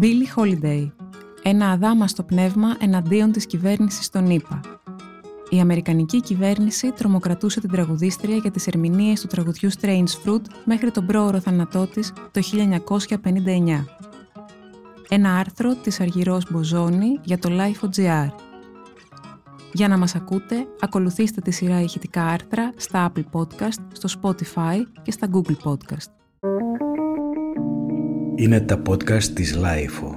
Billie Holiday. Ένα αδάμαστο πνεύμα εναντίον της κυβέρνησης των ΗΠΑ. Η Αμερικανική κυβέρνηση τρομοκρατούσε την τραγουδίστρια για τις ερμηνείες του τραγουδιού Strange Fruit μέχρι τον πρόωρο θάνατό της το 1959. Ένα άρθρο της Αργυρός Μποζόνη για το Life.gr. Για να μας ακούτε, ακολουθήστε τη σειρά ηχητικά άρθρα στα Apple Podcast, στο Spotify και στα Google Podcast. Είναι τα podcast της Lifeo.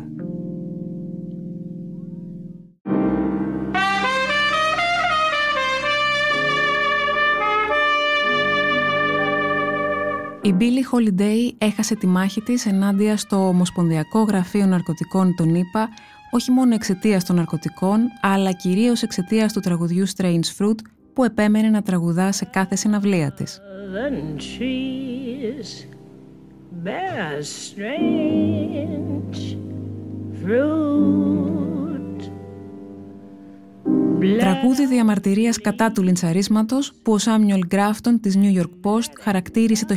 Η Billie Holiday έχασε τη μάχη της ενάντια στο Ομοσπονδιακό Γραφείο Ναρκωτικών των ΗΠΑ όχι μόνο εξαιτίας των ναρκωτικών, αλλά κυρίως εξαιτίας του τραγουδιού Strange Fruit που επέμενε να τραγουδά σε κάθε συναυλία της. Τραγούδι διαμαρτυρίας κατά του λιντσαρίσματος που ο Σάμιουελ Γκράφτον της New York Post χαρακτήρισε το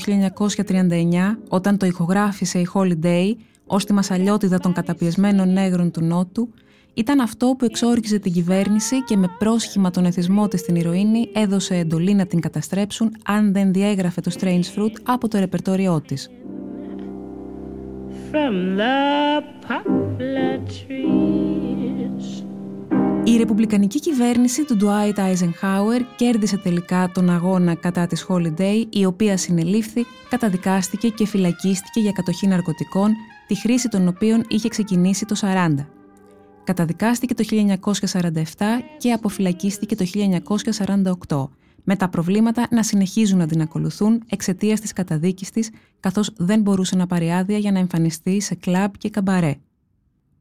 1939 όταν το ηχογράφησε η Holiday ως τη μασαλιότητα των καταπιεσμένων νέγρων του Νότου ήταν αυτό που εξόργιζε την κυβέρνηση και με πρόσχημα τον εθισμό της στην ηρωίνη έδωσε εντολή να την καταστρέψουν αν δεν διέγραφε το Strange Fruit από το ρεπερτόριό της. Η ρεπουμπλικανική κυβέρνηση του Dwight Eisenhower κέρδισε τελικά τον αγώνα κατά της Holiday, η οποία συνελήφθη, καταδικάστηκε και φυλακίστηκε για κατοχή ναρκωτικών, τη χρήση των οποίων είχε ξεκινήσει το 40. Καταδικάστηκε το 1947 και αποφυλακίστηκε το 1948, με τα προβλήματα να συνεχίζουν να την ακολουθούν εξαιτίας της καταδίκης της, καθώς δεν μπορούσε να πάρει άδεια για να εμφανιστεί σε κλαμπ και καμπαρέ.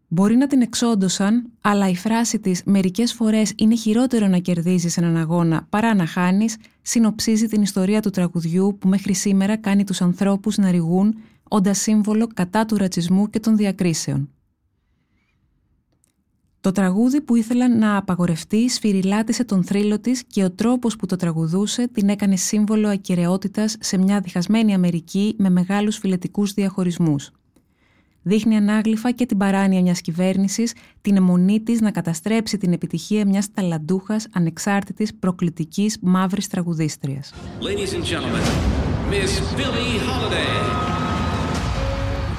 Μπορεί να την εξόντωσαν, αλλά η φράση της «μερικές φορές είναι χειρότερο να κερδίζεις έναν αγώνα παρά να χάνεις» συνοψίζει την ιστορία του τραγουδιού που μέχρι σήμερα κάνει τους ανθρώπους να ρηγούν όντας σύμβολο κατά του ρατσισμού και των διακρίσεων. Το τραγούδι που ήθελαν να απαγορευτεί σφυριλάτησε τον θρύλο της και ο τρόπος που το τραγουδούσε την έκανε σύμβολο ακυρεότητας σε μια διχασμένη Αμερική με μεγάλους φιλετικούς διαχωρισμούς δείχνει ανάγλυφα και την παράνοια μιας κυβέρνησης, την αιμονή της να καταστρέψει την επιτυχία μιας ταλαντούχας, ανεξάρτητης, προκλητικής, μαύρης τραγουδίστριας. Ladies and gentlemen, Miss Billie Holiday.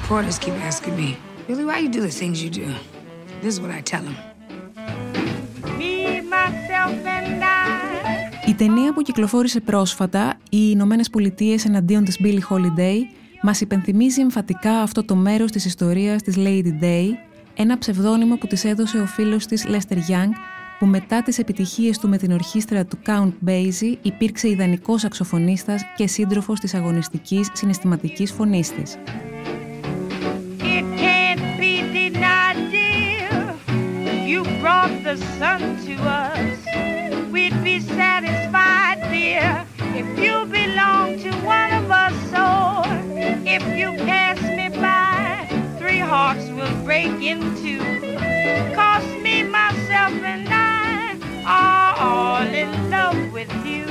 Reporters keep asking me, Billie, why you do the things you do? This is what I tell them. Me, myself and I. Η ταινία που κυκλοφόρησε πρόσφατα, οι Ηνωμένε Πολιτείες εναντίον της Billie Holiday, μας υπενθυμίζει εμφατικά αυτό το μέρος της ιστορίας της Lady Day, ένα ψευδόνυμο που της έδωσε ο φίλος της Lester Young, που μετά τις επιτυχίες του με την ορχήστρα του Count Basie υπήρξε ιδανικός αξοφωνίστας και σύντροφος της αγωνιστικής συναισθηματικής φωνής της. If you belong to one of us. If you pass me by, three hearts will break in two. Cause me, myself and I are all in love with you.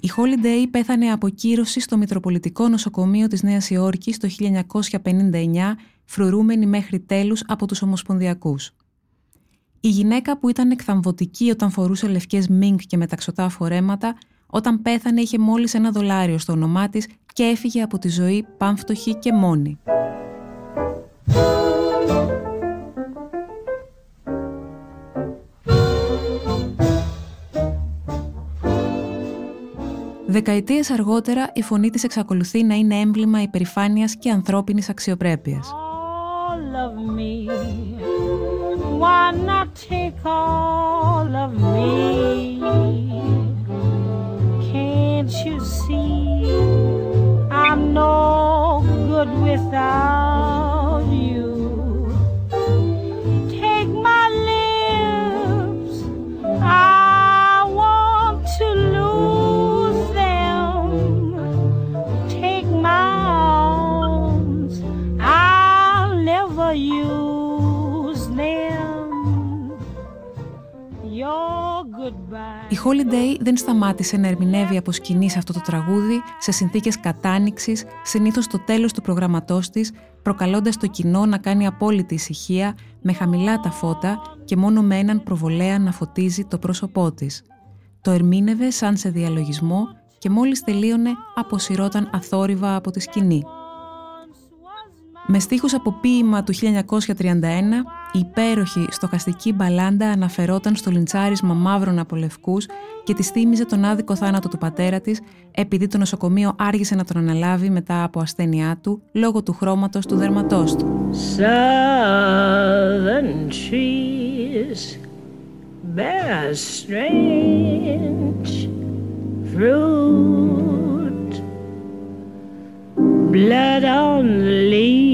Η Holiday πέθανε από κύρωση στο Μητροπολιτικό Νοσοκομείο της Νέας Υόρκης το 1959, φρουρούμενη μέχρι τέλους από τους Ομοσπονδιακούς. Η γυναίκα που ήταν εκθαμβωτική όταν φορούσε λευκές μίνκ και μεταξωτά φορέματα όταν πέθανε είχε μόλις ένα δολάριο στο όνομά της και έφυγε από τη ζωή πάμφτωχη και μόνη. Δεκαετίες αργότερα η φωνή της εξακολουθεί να είναι έμβλημα υπερηφάνειας και ανθρώπινης αξιοπρέπειας. of me? Why not take all of me? Can't you see I'm no good without? Δεν σταμάτησε να ερμηνεύει από σκηνής αυτό το τραγούδι σε συνθήκες κατάνοιξης, συνήθως στο τέλος του προγραμματός της, προκαλώντας το κοινό να κάνει απόλυτη ησυχία, με χαμηλά τα φώτα και μόνο με έναν προβολέα να φωτίζει το πρόσωπό της. Το ερμήνευε σαν σε διαλογισμό και μόλις τελείωνε αποσυρώταν αθόρυβα από τη σκηνή. Με στίχους από ποίημα του 1931, η υπέροχη στοχαστική μπαλάντα αναφερόταν στο λιντσάρισμα μαύρων από λευκούς και τη θύμιζε τον άδικο θάνατο του πατέρα της επειδή το νοσοκομείο άργησε να τον αναλάβει μετά από ασθένειά του λόγω του χρώματος του δερματός του. Southern trees bear strange fruit blood on the leaves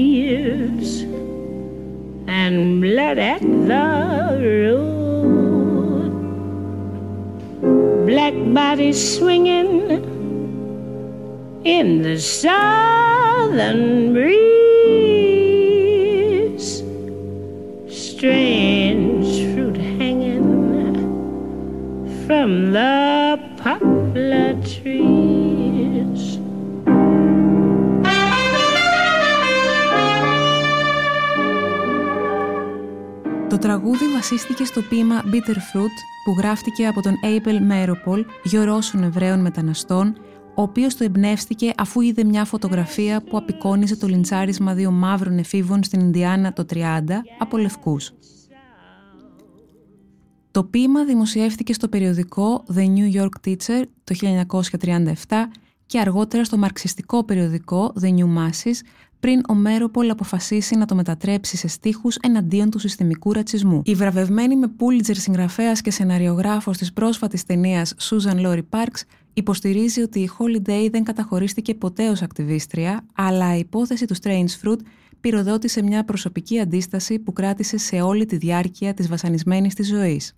the root black bodies swinging in the southern breeze. Strange fruit hanging from the poplar trees τραγούδι βασίστηκε στο ποίημα Bitter Fruit που γράφτηκε από τον Abel Μέροπολ, γιο Ρώσων Εβραίων μεταναστών, ο οποίος το εμπνεύστηκε αφού είδε μια φωτογραφία που απεικόνιζε το λιντσάρισμα δύο μαύρων εφήβων στην Ινδιάνα το 30 από λευκούς. Το ποίημα δημοσιεύτηκε στο περιοδικό The New York Teacher το 1937 και αργότερα στο μαρξιστικό περιοδικό The New Masses πριν ο Μέροπολ αποφασίσει να το μετατρέψει σε στίχους εναντίον του συστημικού ρατσισμού. Η βραβευμένη με Πούλιτζερ συγγραφέας και σεναριογράφος της πρόσφατης ταινίας Susan Lori Parks υποστηρίζει ότι η Holiday δεν καταχωρίστηκε ποτέ ως ακτιβίστρια, αλλά η υπόθεση του Strange Fruit πυροδότησε μια προσωπική αντίσταση που κράτησε σε όλη τη διάρκεια της βασανισμένης της ζωής.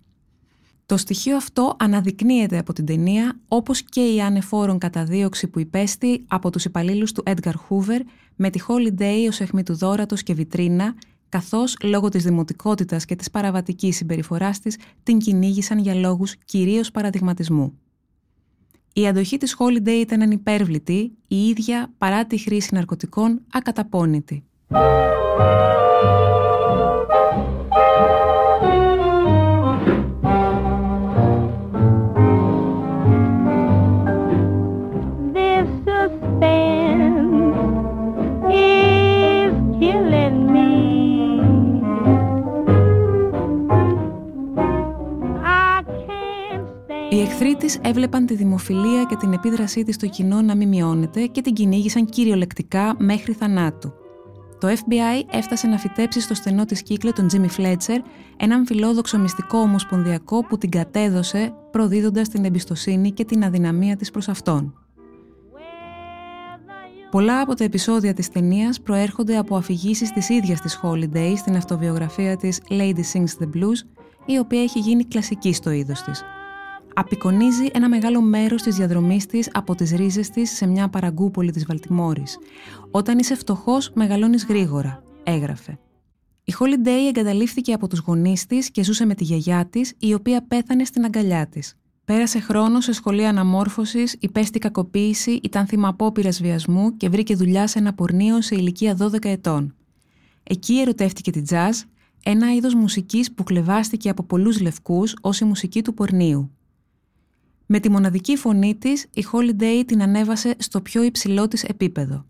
Το στοιχείο αυτό αναδεικνύεται από την ταινία, όπως και η ανεφόρον καταδίωξη που υπέστη από τους υπαλλήλους του Edgar Hoover με τη Holiday ως αιχμή του δόρατος και βιτρίνα, καθώς λόγω της δημοτικότητας και της παραβατικής συμπεριφοράς της την κυνήγησαν για λόγους κυρίως παραδειγματισμού. Η αντοχή της Holiday ήταν ανυπέρβλητη, η ίδια παρά τη χρήση ναρκωτικών ακαταπώνητη. Έβλεπαν τη δημοφιλία και την επίδρασή της στο κοινό να μην μειώνεται και την κυνήγησαν κυριολεκτικά μέχρι θανάτου. Το FBI έφτασε να φυτέψει στο στενό της κύκλο τον Τζίμι Φλέτσερ, έναν φιλόδοξο μυστικό ομοσπονδιακό που την κατέδωσε, προδίδοντας την εμπιστοσύνη και την αδυναμία της προς αυτόν. Πολλά από τα επεισόδια της ταινίας προέρχονται από αφηγήσεις της ίδιας της Holiday στην αυτοβιογραφία της Lady Sings the Blues, η οποία έχει γίνει κλασική στο είδος της απεικονίζει ένα μεγάλο μέρος της διαδρομής της από τις ρίζες της σε μια παραγκούπολη της Βαλτιμόρης. «Όταν είσαι φτωχός, μεγαλώνεις γρήγορα», έγραφε. Η Holiday εγκαταλείφθηκε από τους γονείς της και ζούσε με τη γιαγιά της, η οποία πέθανε στην αγκαλιά της. Πέρασε χρόνος σε σχολεία αναμόρφωσης, υπέστη κακοποίηση, ήταν θύμα απόπειρα βιασμού και βρήκε δουλειά σε ένα πορνείο σε ηλικία 12 ετών. Εκεί ερωτεύτηκε την jazz, ένα είδος μουσικής που κλεβάστηκε από πολλούς λευκούς ως η μουσική του πορνείου. Με τη μοναδική φωνή της, η Holiday την ανέβασε στο πιο υψηλό της επίπεδο.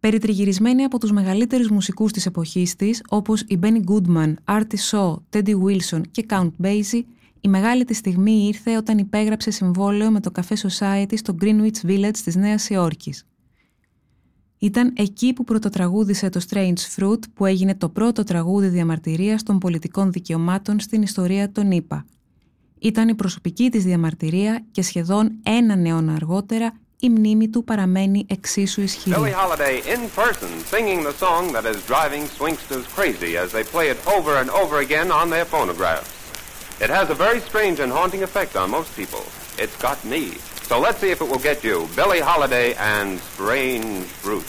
Περιτριγυρισμένη από τους μεγαλύτερους μουσικούς της εποχής της, όπως η Benny Goodman, Artie Shaw, Teddy Wilson και Count Basie, η μεγάλη της στιγμή ήρθε όταν υπέγραψε συμβόλαιο με το Café Society στο Greenwich Village της Νέας Υόρκης. Ήταν εκεί που πρωτοτραγούδισε το Strange Fruit που έγινε το πρώτο τραγούδι διαμαρτυρίας των πολιτικών δικαιωμάτων στην ιστορία των ΗΠΑ, ήταν η προσωπική της διαμαρτυρία και σχεδόν έναν αιώνα αργότερα η μνήμη του παραμένει εξίσου ισχυρή. Billie Holiday in person singing the song that is driving swingsters crazy as they play it over and over again on their phonographs. It has a very strange and haunting effect on most people. It's got me. So let's see if it will get you. Billie Holiday and Strange Fruit.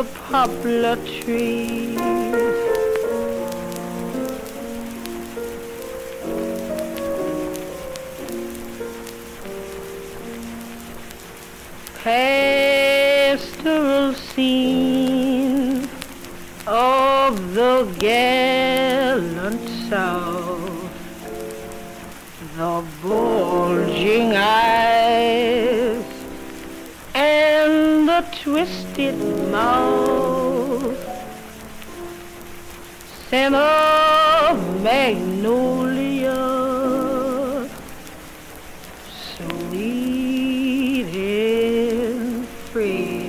the poplar trees. Pastoral scene of the gallant South, the bulging eyes twisted mouth, scent of magnolia, sweet and fresh.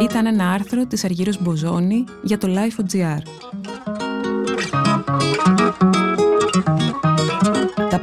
Ήταν ένα άρθρο της Αργύρος Μποζόνη για το Life.gr.